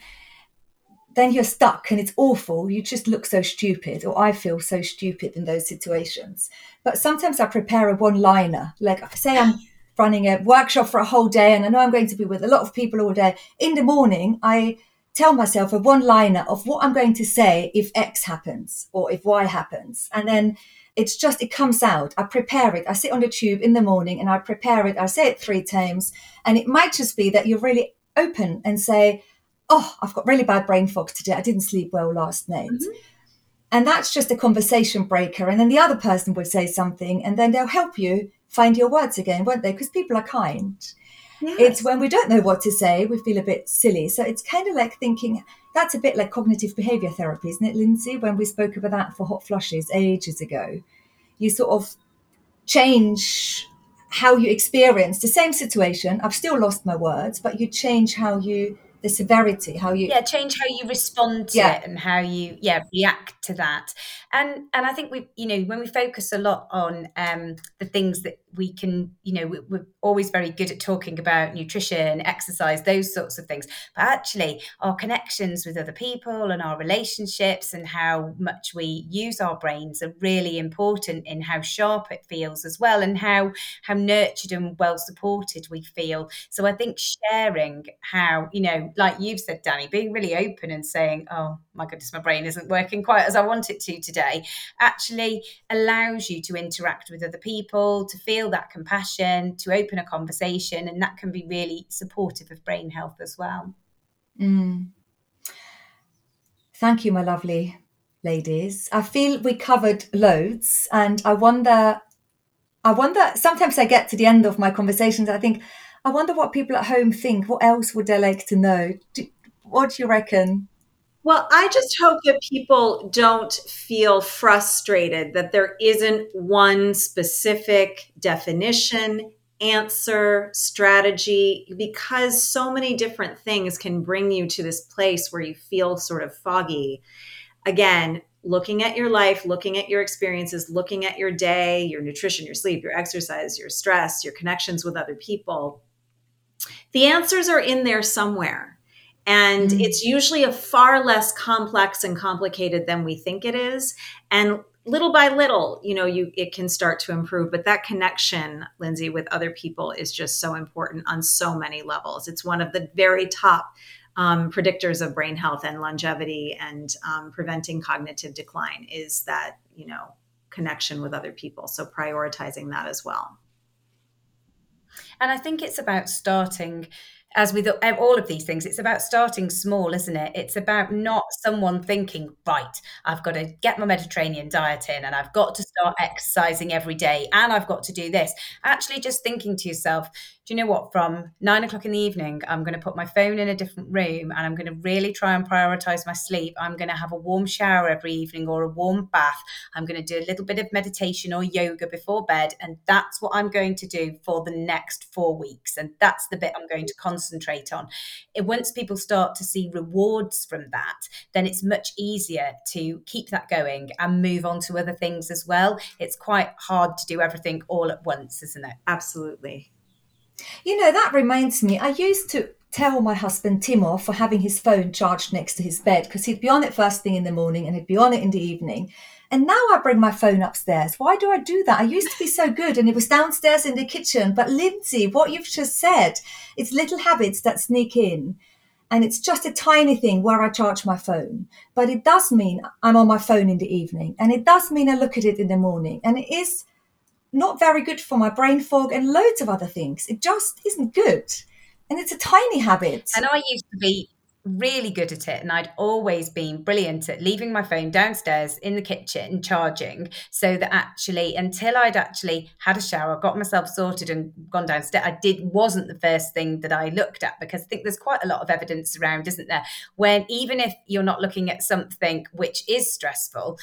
then you're stuck and it's awful. You just look so stupid, or I feel so stupid in those situations. But sometimes I prepare a one liner. Like, say I'm running a workshop for a whole day and I know I'm going to be with a lot of people all day. In the morning, I tell myself a one liner of what I'm going to say if X happens or if Y happens. And then it's just, it comes out. I prepare it. I sit on the tube in the morning and I prepare it. I say it three times. And it might just be that you're really open and say, Oh, I've got really bad brain fog today. I didn't sleep well last night. Mm-hmm. And that's just a conversation breaker. And then the other person will say something and then they'll help you find your words again, won't they? Because people are kind. Yes. It's when we don't know what to say, we feel a bit silly. So it's kind of like thinking that's a bit like cognitive behavior therapy, isn't it, Lindsey? When we spoke about that for hot flushes ages ago, you sort of change how you experience the same situation. I've still lost my words, but you change how you the severity how you yeah change how you respond to yeah. it and how you yeah react to that and and i think we you know when we focus a lot on um the things that we can you know we, are always very good at talking about nutrition exercise those sorts of things. But actually our connections with other people and our relationships and how much we use our brains are really important in how sharp it feels as well and how how nurtured and well supported we feel. So i think sharing how you know like you've said Dani being really open and saying oh my goodness my brain isn't working quite as i want it to today actually allows you to interact with other people to feel that compassion, to open a conversation, and that can be really supportive of brain health as well. Mm. Thank you, my lovely ladies. I feel we covered loads, and I wonder. I wonder. Sometimes I get to the end of my conversations, I think, I wonder what people at home think. What else would they like to know? Do, what do you reckon? Well, I just hope that people don't feel frustrated that there isn't one specific definition, answer, strategy, because so many different things can bring you to this place where you feel sort of foggy. Again, looking at your life, looking at your experiences, looking at your day, your nutrition, your sleep, your exercise, your stress, your connections with other people. The answers are in there somewhere and mm-hmm. it's usually a far less complex and complicated than we think it is. And little by little, you know, you it can start to improve. But that connection, Lindsey, with other people is just so important on so many levels. It's one of the very top um, predictors of brain health and longevity and um, preventing cognitive decline is that, you know, connection with other people. So prioritizing that as well. And I think it's about starting as with all of these things, it's about starting small, isn't it? It's about not someone thinking, right, I've got to get my Mediterranean diet in and I've got to start exercising every day and I've got to do this. Actually, just thinking to yourself, do you know what? From nine o'clock in the evening, I'm going to put my phone in a different room and I'm going to really try and prioritize my sleep. I'm going to have a warm shower every evening or a warm bath. I'm going to do a little bit of meditation or yoga before bed. And that's what I'm going to do for the next four weeks. And that's the bit I'm going to concentrate on. It, once people start to see rewards from that, then it's much easier to keep that going and move on to other things as well. It's quite hard to do everything all at once, isn't it? Absolutely. You know, that reminds me, I used to tell my husband Tim off for having his phone charged next to his bed because he'd be on it first thing in the morning and he'd be on it in the evening. And now I bring my phone upstairs. Why do I do that? I used to be so good and it was downstairs in the kitchen. But Lindsey, what you've just said, it's little habits that sneak in. And it's just a tiny thing where I charge my phone. But it does mean I'm on my phone in the evening. And it does mean I look at it in the morning. And it is not very good for my brain fog and loads of other things. It just isn't good. And it's a tiny habit. And I used to be really good at it and I'd always been brilliant at leaving my phone downstairs in the kitchen charging so that actually until I'd actually had a shower got myself sorted and gone downstairs I did wasn't the first thing that I looked at because I think there's quite a lot of evidence around isn't there? When even if you're not looking at something which is stressful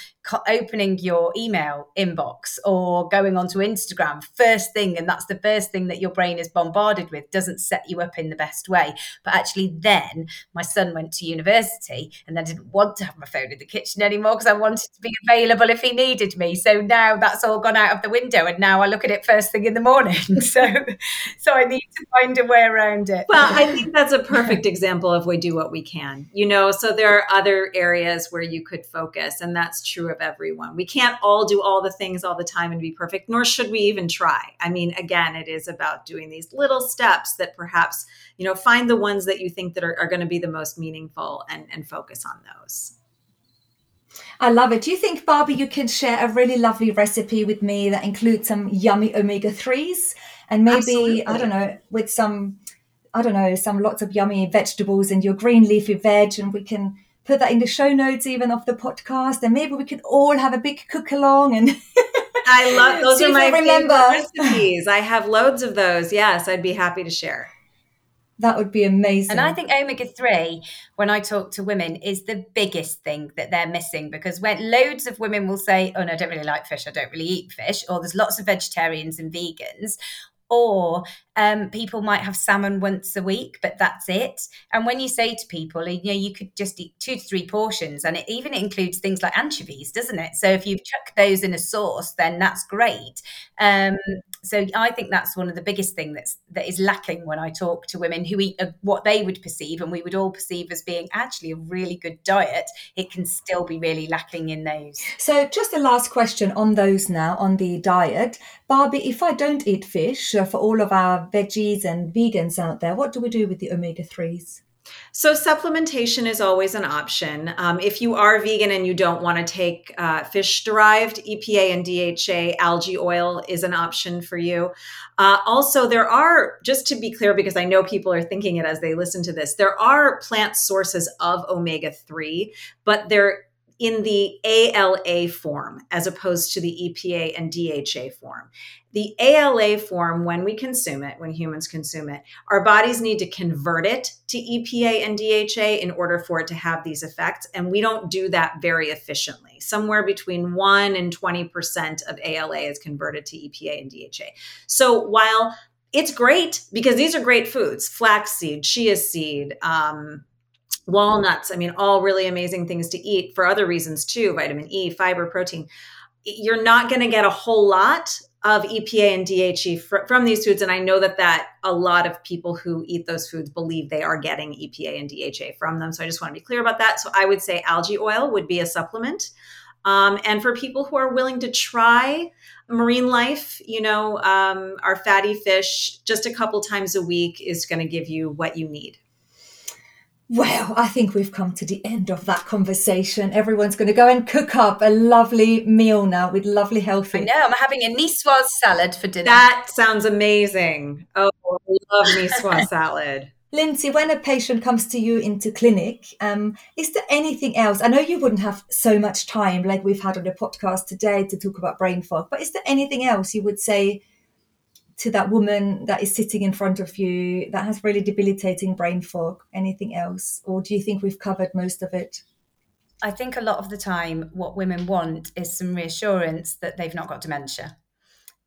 opening your email inbox or going onto Instagram first thing and that's the first thing that your brain is bombarded with doesn't set you up in the best way. But actually then my son went to university and I didn't want to have my phone in the kitchen anymore because I wanted to be available if he needed me. So now that's all gone out of the window and now I look at it first thing in the morning. (laughs) so so I need to find a way around it. Well, I think that's a perfect example of we do what we can. You know, so there are other areas where you could focus and that's true of everyone. We can't all do all the things all the time and be perfect, nor should we even try. I mean, again, it is about doing these little steps that perhaps, you know, find the ones that you think that are, are going to be the most meaningful and, and focus on those. I love it. Do you think, Barbie, you can share a really lovely recipe with me that includes some yummy omega 3s and maybe, Absolutely. I don't know, with some, I don't know, some lots of yummy vegetables and your green leafy veg, and we can put that in the show notes even of the podcast, and maybe we could all have a big cook along and. I love (laughs) those are my remember. recipes. I have loads of those. Yes, I'd be happy to share. That would be amazing. And I think omega 3, when I talk to women, is the biggest thing that they're missing because when loads of women will say, Oh, no, I don't really like fish, I don't really eat fish, or there's lots of vegetarians and vegans, or um, people might have salmon once a week, but that's it. And when you say to people, you know, you could just eat two to three portions, and it even includes things like anchovies, doesn't it? So if you chuck those in a sauce, then that's great. Um, so I think that's one of the biggest thing that's that is lacking when I talk to women who eat a, what they would perceive and we would all perceive as being actually a really good diet. It can still be really lacking in those. So just a last question on those now on the diet, Barbie. If I don't eat fish, uh, for all of our veggies and vegans out there, what do we do with the omega threes? So, supplementation is always an option. Um, if you are vegan and you don't want to take uh, fish derived, EPA and DHA algae oil is an option for you. Uh, also, there are, just to be clear, because I know people are thinking it as they listen to this, there are plant sources of omega 3, but they're in the ALA form as opposed to the EPA and DHA form. The ALA form, when we consume it, when humans consume it, our bodies need to convert it to EPA and DHA in order for it to have these effects. And we don't do that very efficiently. Somewhere between 1 and 20% of ALA is converted to EPA and DHA. So while it's great because these are great foods flaxseed, chia seed, um, walnuts. I mean, all really amazing things to eat for other reasons too vitamin E, fiber, protein. You're not going to get a whole lot of EPA and DHE fr- from these foods. And I know that that a lot of people who eat those foods believe they are getting EPA and DHA from them. So I just want to be clear about that. So I would say algae oil would be a supplement. Um, and for people who are willing to try marine life, you know, um, our fatty fish just a couple times a week is going to give you what you need. Well, I think we've come to the end of that conversation. Everyone's going to go and cook up a lovely meal now with lovely healthy. I know. I'm having a niçoise salad for dinner. That sounds amazing. Oh, I love niçoise (laughs) salad. Lindsey, when a patient comes to you into clinic, um, is there anything else? I know you wouldn't have so much time like we've had on the podcast today to talk about brain fog, but is there anything else you would say to that woman that is sitting in front of you that has really debilitating brain fog? Anything else? Or do you think we've covered most of it? I think a lot of the time, what women want is some reassurance that they've not got dementia.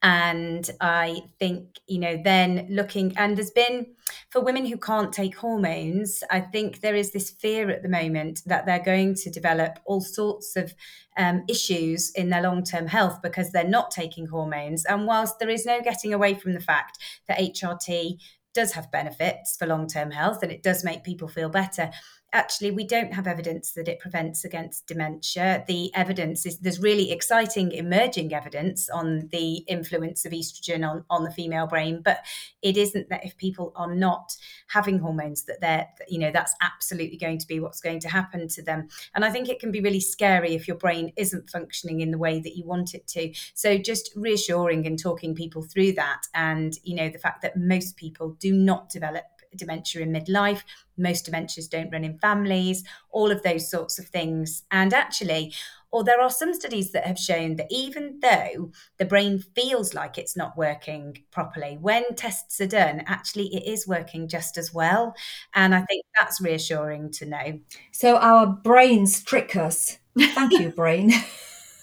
And I think, you know, then looking, and there's been, for women who can't take hormones, I think there is this fear at the moment that they're going to develop all sorts of um, issues in their long term health because they're not taking hormones. And whilst there is no getting away from the fact that HRT does have benefits for long term health and it does make people feel better, actually we don't have evidence that it prevents against dementia. The evidence is there's really exciting emerging evidence on the influence of estrogen on, on the female brain but it isn't that if people are not having hormones that they're you know that's absolutely going to be what's going to happen to them. And i think it can be really scary if your brain isn't functioning in the way that you want it to. So just reassuring and talking people through that and you know the fact that most people do not develop dementia in midlife. Most dementias don't run in families, all of those sorts of things. And actually, or there are some studies that have shown that even though the brain feels like it's not working properly, when tests are done, actually it is working just as well. And I think that's reassuring to know. So our brains trick us. Thank you, brain. (laughs)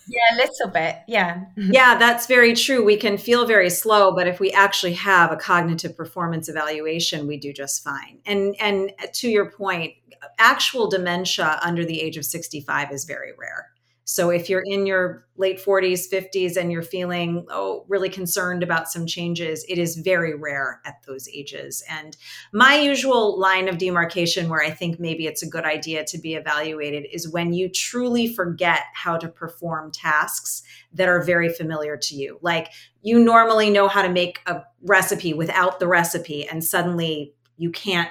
Yeah, a little bit. Yeah. Mm-hmm. yeah, that's very true. We can feel very slow, but if we actually have a cognitive performance evaluation, we do just fine. And and uh, to your point, actual dementia under the age of 65 is very rare. So if you're in your late 40s, 50s, and you're feeling, oh, really concerned about some changes, it is very rare at those ages. And my usual line of demarcation where I think maybe it's a good idea to be evaluated is when you truly forget how to perform tasks that are very familiar to you. Like you normally know how to make a recipe without the recipe, and suddenly you can't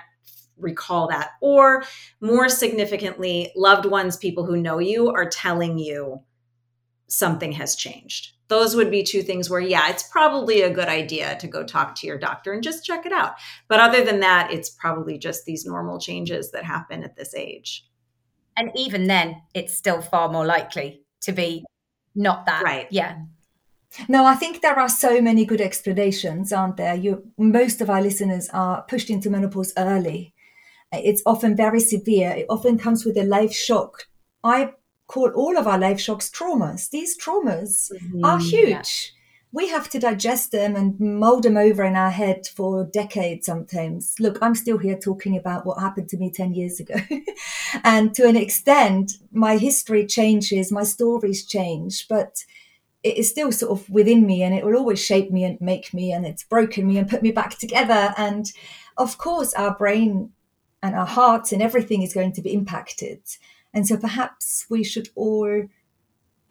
recall that. Or more significantly, loved ones, people who know you, are telling you something has changed. Those would be two things where, yeah, it's probably a good idea to go talk to your doctor and just check it out. But other than that, it's probably just these normal changes that happen at this age. And even then, it's still far more likely to be not that. Right. Yeah. No, I think there are so many good explanations, aren't there? You, most of our listeners are pushed into menopause early it's often very severe. It often comes with a life shock. I call all of our life shocks traumas. These traumas mm-hmm. are huge. Yeah. We have to digest them and mold them over in our head for decades sometimes. Look, I'm still here talking about what happened to me 10 years ago. (laughs) and to an extent, my history changes, my stories change, but it is still sort of within me and it will always shape me and make me and it's broken me and put me back together. And of course, our brain and our hearts and everything is going to be impacted. And so perhaps we should all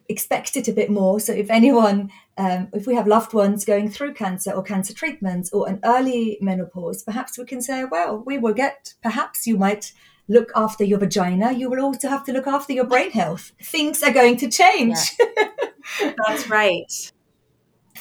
expect it a bit more. So if anyone, um, if we have loved ones going through cancer or cancer treatments or an early menopause, perhaps we can say, well, we will get, perhaps you might look after your vagina. You will also have to look after your brain health. Things are going to change. Yeah. That's right.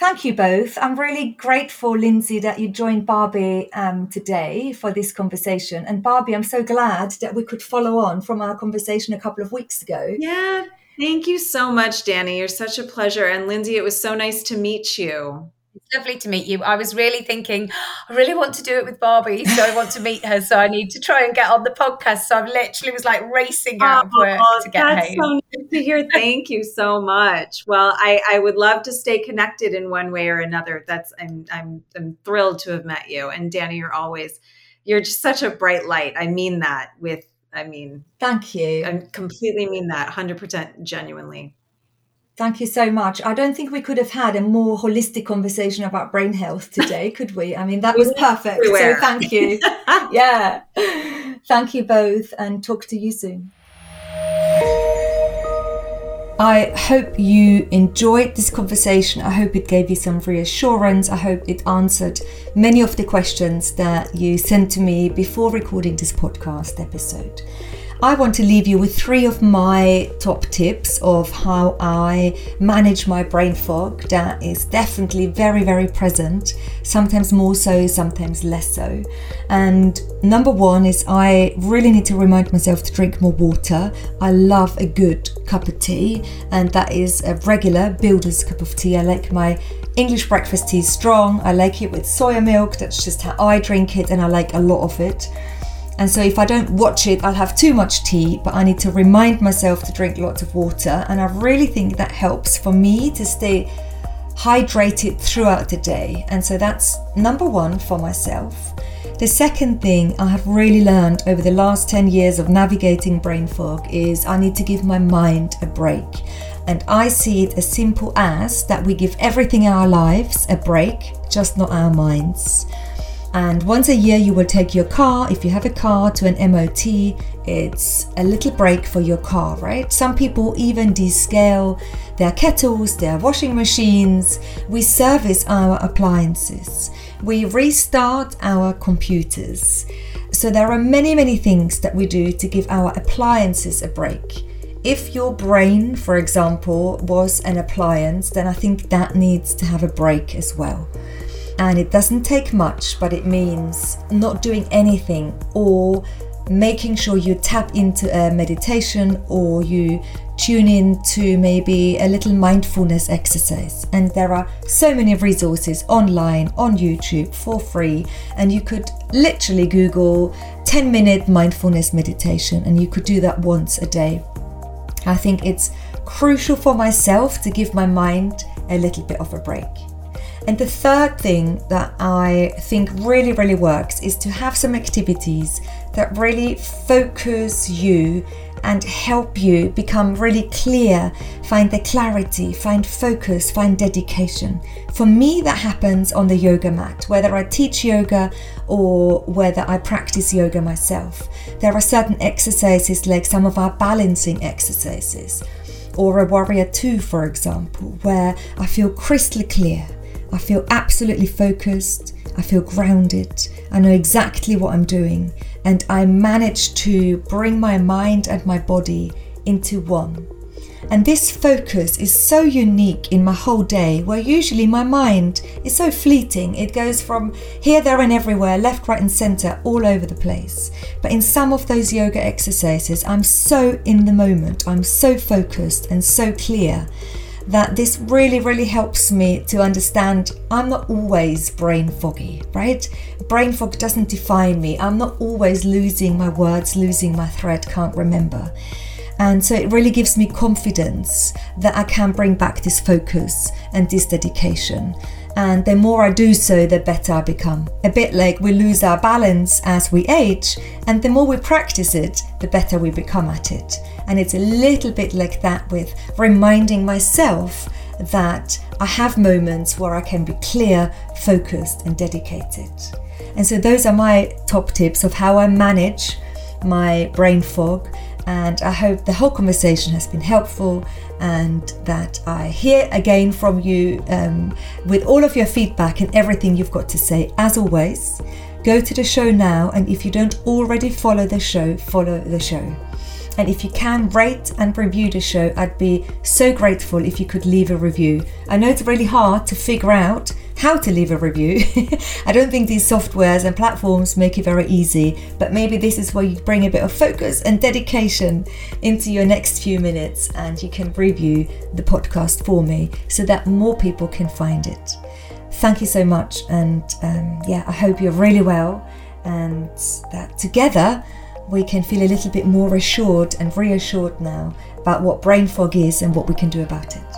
Thank you both. I'm really grateful, Lindsey, that you joined Barbie um, today for this conversation. And Barbie, I'm so glad that we could follow on from our conversation a couple of weeks ago. Yeah. Thank you so much, Dani. You're such a pleasure. And Lindsey, it was so nice to meet you. It's lovely to meet you. I was really thinking, (gasps) I really want to do it with Barbie, so I want to meet her. So I need to try and get on the podcast. So I literally was like racing out of work oh, to get that's home. so nice to hear. Thank you so much. Well, I, I would love to stay connected in one way or another. That's I'm I'm I'm thrilled to have met you. And Dani, you're always you're just such a bright light. I mean that with I mean, thank you. I completely mean that 100% genuinely. Thank you so much. I don't think we could have had a more holistic conversation about brain health today, (laughs) could we? I mean, that was perfect. Everywhere. So thank you. (laughs) yeah. Thank you both and talk to you soon. I hope you enjoyed this conversation. I hope it gave you some reassurance. I hope it answered many of the questions that you sent to me before recording this podcast episode. I want to leave you with three of my top tips of how I manage my brain fog that is definitely very, very present, sometimes more so, sometimes less so. And number one is I really need to remind myself to drink more water. I love a good cup of tea, and that is a regular builder's cup of tea. I like my English breakfast tea strong. I like it with soya milk. That's just how I drink it, and I like a lot of it. And so if I don't watch it, I'll have too much tea, but I need to remind myself to drink lots of water. And I really think that helps for me to stay hydrated throughout the day. And so that's number one for myself. The second thing I have really learned over the last 10 years of navigating brain fog is I need to give my mind a break. And I see it as simple as that we give everything in our lives a break, just not our minds. And once a year, you will take your car, if you have a car, to an MOT. It's a little break for your car, right? Some people even descale their kettles, their washing machines. We service our appliances. We restart our computers. So there are many, many things that we do to give our appliances a break. If your brain, for example, was an appliance, then I think that needs to have a break as well and it doesn't take much, but it means not doing anything or making sure you tap into a meditation or you tune in to maybe a little mindfulness exercise. And there are so many resources online on YouTube for free, and you could literally Google 10 minute mindfulness meditation, and you could do that once a day. I think it's crucial for myself to give my mind a little bit of a break. And the third thing that I think really, really works is to have some activities that really focus you and help you become really clear, find the clarity, find focus, find dedication. For me, that happens on the yoga mat, whether I teach yoga or whether I practice yoga myself. There are certain exercises, like some of our balancing exercises, or a warrior two, for example, where I feel crystal clear. I feel absolutely focused. I feel grounded. I know exactly what I'm doing. And I manage to bring my mind and my body into one. And this focus is so unique in my whole day, where usually my mind is so fleeting. It goes from here, there, and everywhere, left, right, and center, all over the place. But in some of those yoga exercises, I'm so in the moment, I'm so focused and so clear that this really, really helps me to understand I'm not always brain foggy, right? Brain fog doesn't define me. I'm not always losing my words, losing my thread, can't remember. And so it really gives me confidence that I can bring back this focus and this dedication. And the more I do so, the better I become. A bit like we lose our balance as we age, and the more we practice it, the better we become at it. And it's a little bit like that with reminding myself that I have moments where I can be clear, focused, and dedicated. And so, those are my top tips of how I manage my brain fog. And I hope the whole conversation has been helpful and that I hear again from you um, with all of your feedback and everything you've got to say. As always, go to the show now, and if you don't already follow the show, follow the show. And if you can rate and review the show, I'd be so grateful if you could leave a review. I know it's really hard to figure out how to leave a review. (laughs) I don't think these softwares and platforms make it very easy, but maybe this is where you bring a bit of focus and dedication into your next few minutes and you can review the podcast for me so that more people can find it. Thank you so much, and um, yeah, I hope you're really well and that together we can feel a little bit more assured and reassured now about what brain fog is and what we can do about it.